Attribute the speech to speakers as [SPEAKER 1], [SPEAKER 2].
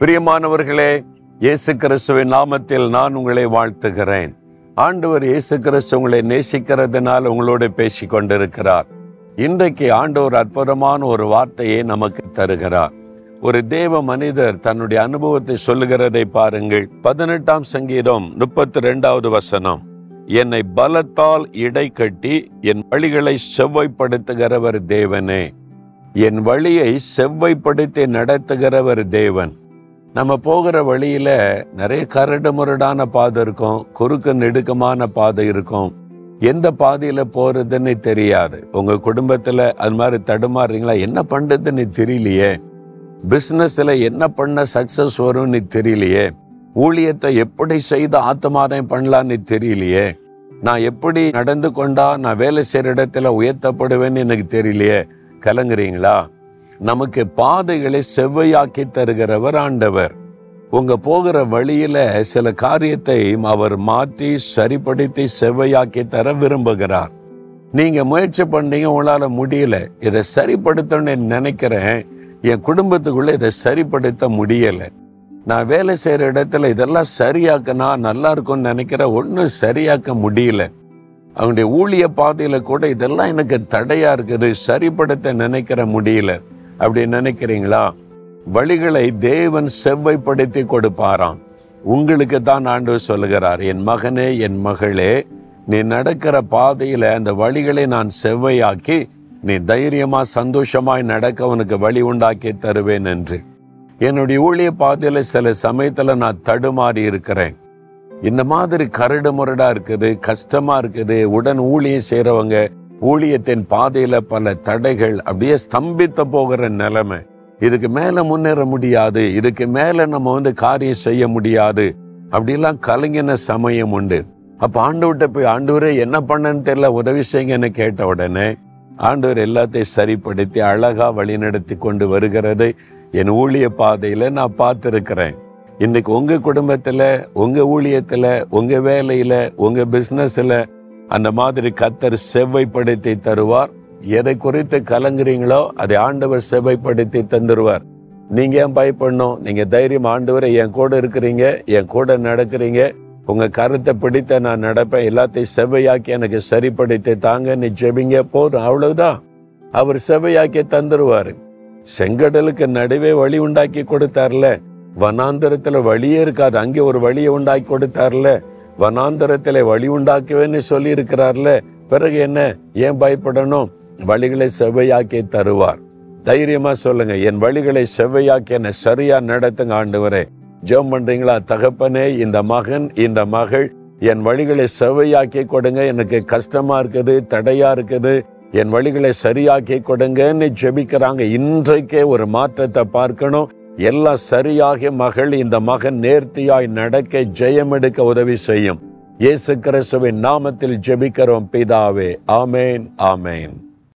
[SPEAKER 1] பிரியமானவர்களே இயேசு கிறிஸ்துவின் நாமத்தில் நான் உங்களை வாழ்த்துகிறேன். ஆண்டவர் இயேசு கிறிஸ்து உங்களை நேசிக்கிறதுனால் உங்களோடு பேசிக் கொண்டிருக்கிறார். இன்றைக்கு ஆண்டவர் அற்புதமான ஒரு வார்த்தையை நமக்கு தருகிறார். ஒரு தேவ மனிதர் தன்னுடைய அனுபவத்தை சொல்லுகிறதை பாருங்கள். பதினெட்டாம் சங்கீதம் முப்பத்தி ரெண்டாவது வசனம். என்னை பலத்தால் இடை கட்டி என் வழிகளை செவ்வாய்ப்படுத்துகிறவர் தேவனே. என் வழியை செவ்வாய்ப்படுத்தி நடத்துகிறவர் தேவன். நம்ம போகிற வழியில நிறைய கரடு முரடான பாதை இருக்கும் குறுக்கு நெடுக்கமான பாதை இருக்கும். எந்த பாதையில போறதுன்னு தெரியாது. உங்க குடும்பத்துல அது மாதிரி தடுமாறுறீங்களா? என்ன பண்றதுன்னு தெரியலையே. பிசினஸ்ல என்ன பண்ண சக்சஸ் வரும்னு தெரியலையே. ஊழியத்தை எப்படி செய்து ஆத்மாதாயம் பண்ணலான்னு தெரியலையே. நான் எப்படி நடந்து கொண்டா நான் வேலை செய்யற இடத்துல உயர்த்தப்படுவேன்னு எனக்கு தெரியலையே. கலங்குறீங்களா? நமக்கு பாதைகளை செவ்வையாக்கி தருகிறவர் ஆண்டவர். உங்க போகிற வழியில சில காரியத்தை அவர் மாற்றி சரிப்படுத்தி செவ்வையாக்கி தர விரும்புகிறார். நீங்க முயற்சி பண்ணீங்க உங்களால முடியல. இதை சரிப்படுத்தணும்னு நினைக்கிறேன். என் குடும்பத்துக்குள்ள இதை சரிப்படுத்த முடியல. நான் வேலை செய்யற இடத்துல இதெல்லாம் சரியாக்கனா நல்லா இருக்கும்னு நினைக்கிற ஒன்றும் சரியாக்க முடியல. அவனுடைய ஊழிய பாதையில கூட இதெல்லாம் எனக்கு தடையா இருக்குது. சரிப்படுத்த நினைக்கிற முடியல. அப்படி நினைக்கிறீங்களா? வழிகளை தேவன் செவ்வைப்படுத்தி கொடுப்பாராம். உங்களுக்கு தான் ஆண்டவர் சொல்லுகிறார் என் மகனே என் மகளே நீ நடக்கிற பாதையில அந்த வழிகளை நான் செவ்வையாக்கி நீ தைரியமா சந்தோஷமாய் நடக்க உனக்கு வழி உண்டாக்கி தருவேன் என்று. என்னுடைய ஊழிய பாதையில சில சமயத்துல நான் தடுமாறி இருக்கிறேன். இந்த மாதிரி கரடு முரடா இருக்குது கஷ்டமா இருக்குது உடன் ஊழியம் செய்யறவங்க ஊழியத்தின் பாதையில பல தடைகள் அப்படியே ஸ்தம்பித்து போகிற நிலைமை. இதுக்கு மேல முன்னேற முடியாது இதுக்கு மேல நம்ம வந்து காரியம் செய்ய முடியாது. அப்படிலாம் கலங்கின சமயம் உண்டு. அப்ப ஆண்டவர்கிட்ட போய் ஆண்டவரே என்ன பண்ணன்னு தெரியல உதவி செய்யுங்கன்னு கேட்ட உடனே ஆண்டவர் எல்லாத்தையும் சரிப்படுத்தி அழகா வழிநடத்தி கொண்டு வருகிறது. என் ஊழிய பாதையில நான் பார்த்துருக்கிறேன். இன்னைக்கு உங்க குடும்பத்துல உங்க ஊழியத்துல உங்க வேலையில உங்க பிசினஸ்ல அந்த மாதிரி கத்தர் செவ்வைப்படுத்தி தருவார். எதை குறித்து கலங்குறீங்களோ அதை ஆண்டவர் செவ்வைப்படுத்தி தந்துருவார். நீங்க ஏன் பயப்படணும்? நீங்க தைரியம் ஆண்டவரை என் கூட இருக்கிறீங்க என் கூட நடக்கிறீங்க. உங்க கருத்தை பிடித்த நான் நடப்பேன். எல்லாத்தையும் செவ்வையாக்கி எனக்கு சரிப்படுத்தி தாங்க. நீ ஜெபிங்க போதும் அவ்வளவுதான். அவர் செவ்வையாக்கி தந்துருவாரு. செங்கடலுக்கு நடுவே வழி உண்டாக்கி கொடுத்தார்ல. வனாந்திரத்துல வழியே இருக்காது. அங்கே ஒரு வழியை உண்டாக்கி கொடுத்தார்ல. வனாந்தரத்தில் வழி உண்டாக்குவேன்னு சொல்லி இருக்கிறார்ல பிறகு என்ன? ஏன் பயப்படணும்? வழிகளை செவ்வையாக்கி தருவார். தைரியமா சொல்லுங்க. என் வழிகளை செவ்வையாக்கி என்ன சரியா நடத்துங்க ஆண்டவரே. ஜெபம் பண்றீங்களா? தகப்பனே இந்த மகன் இந்த மகள் என் வழிகளை செவ்வையாக்கி கொடுங்க. எனக்கு கஷ்டமா இருக்குது தடையா இருக்குது. என் வழிகளை சரியாக்கி கொடுங்கன்னு ஜெபிக்கிறாங்க. இன்றைக்கே ஒரு மாற்றத்தை பார்க்கணும். எல்லாம் சரியாக மகள் இந்த மகன் நேர்த்தியாய் நடக்க ஜெயம் எடுக்க உதவி செய்யும். இயேசு கிறிஸ்துவின் நாமத்தில் ஜெபிக்கிறோம் பிதாவே. ஆமேன் ஆமேன்.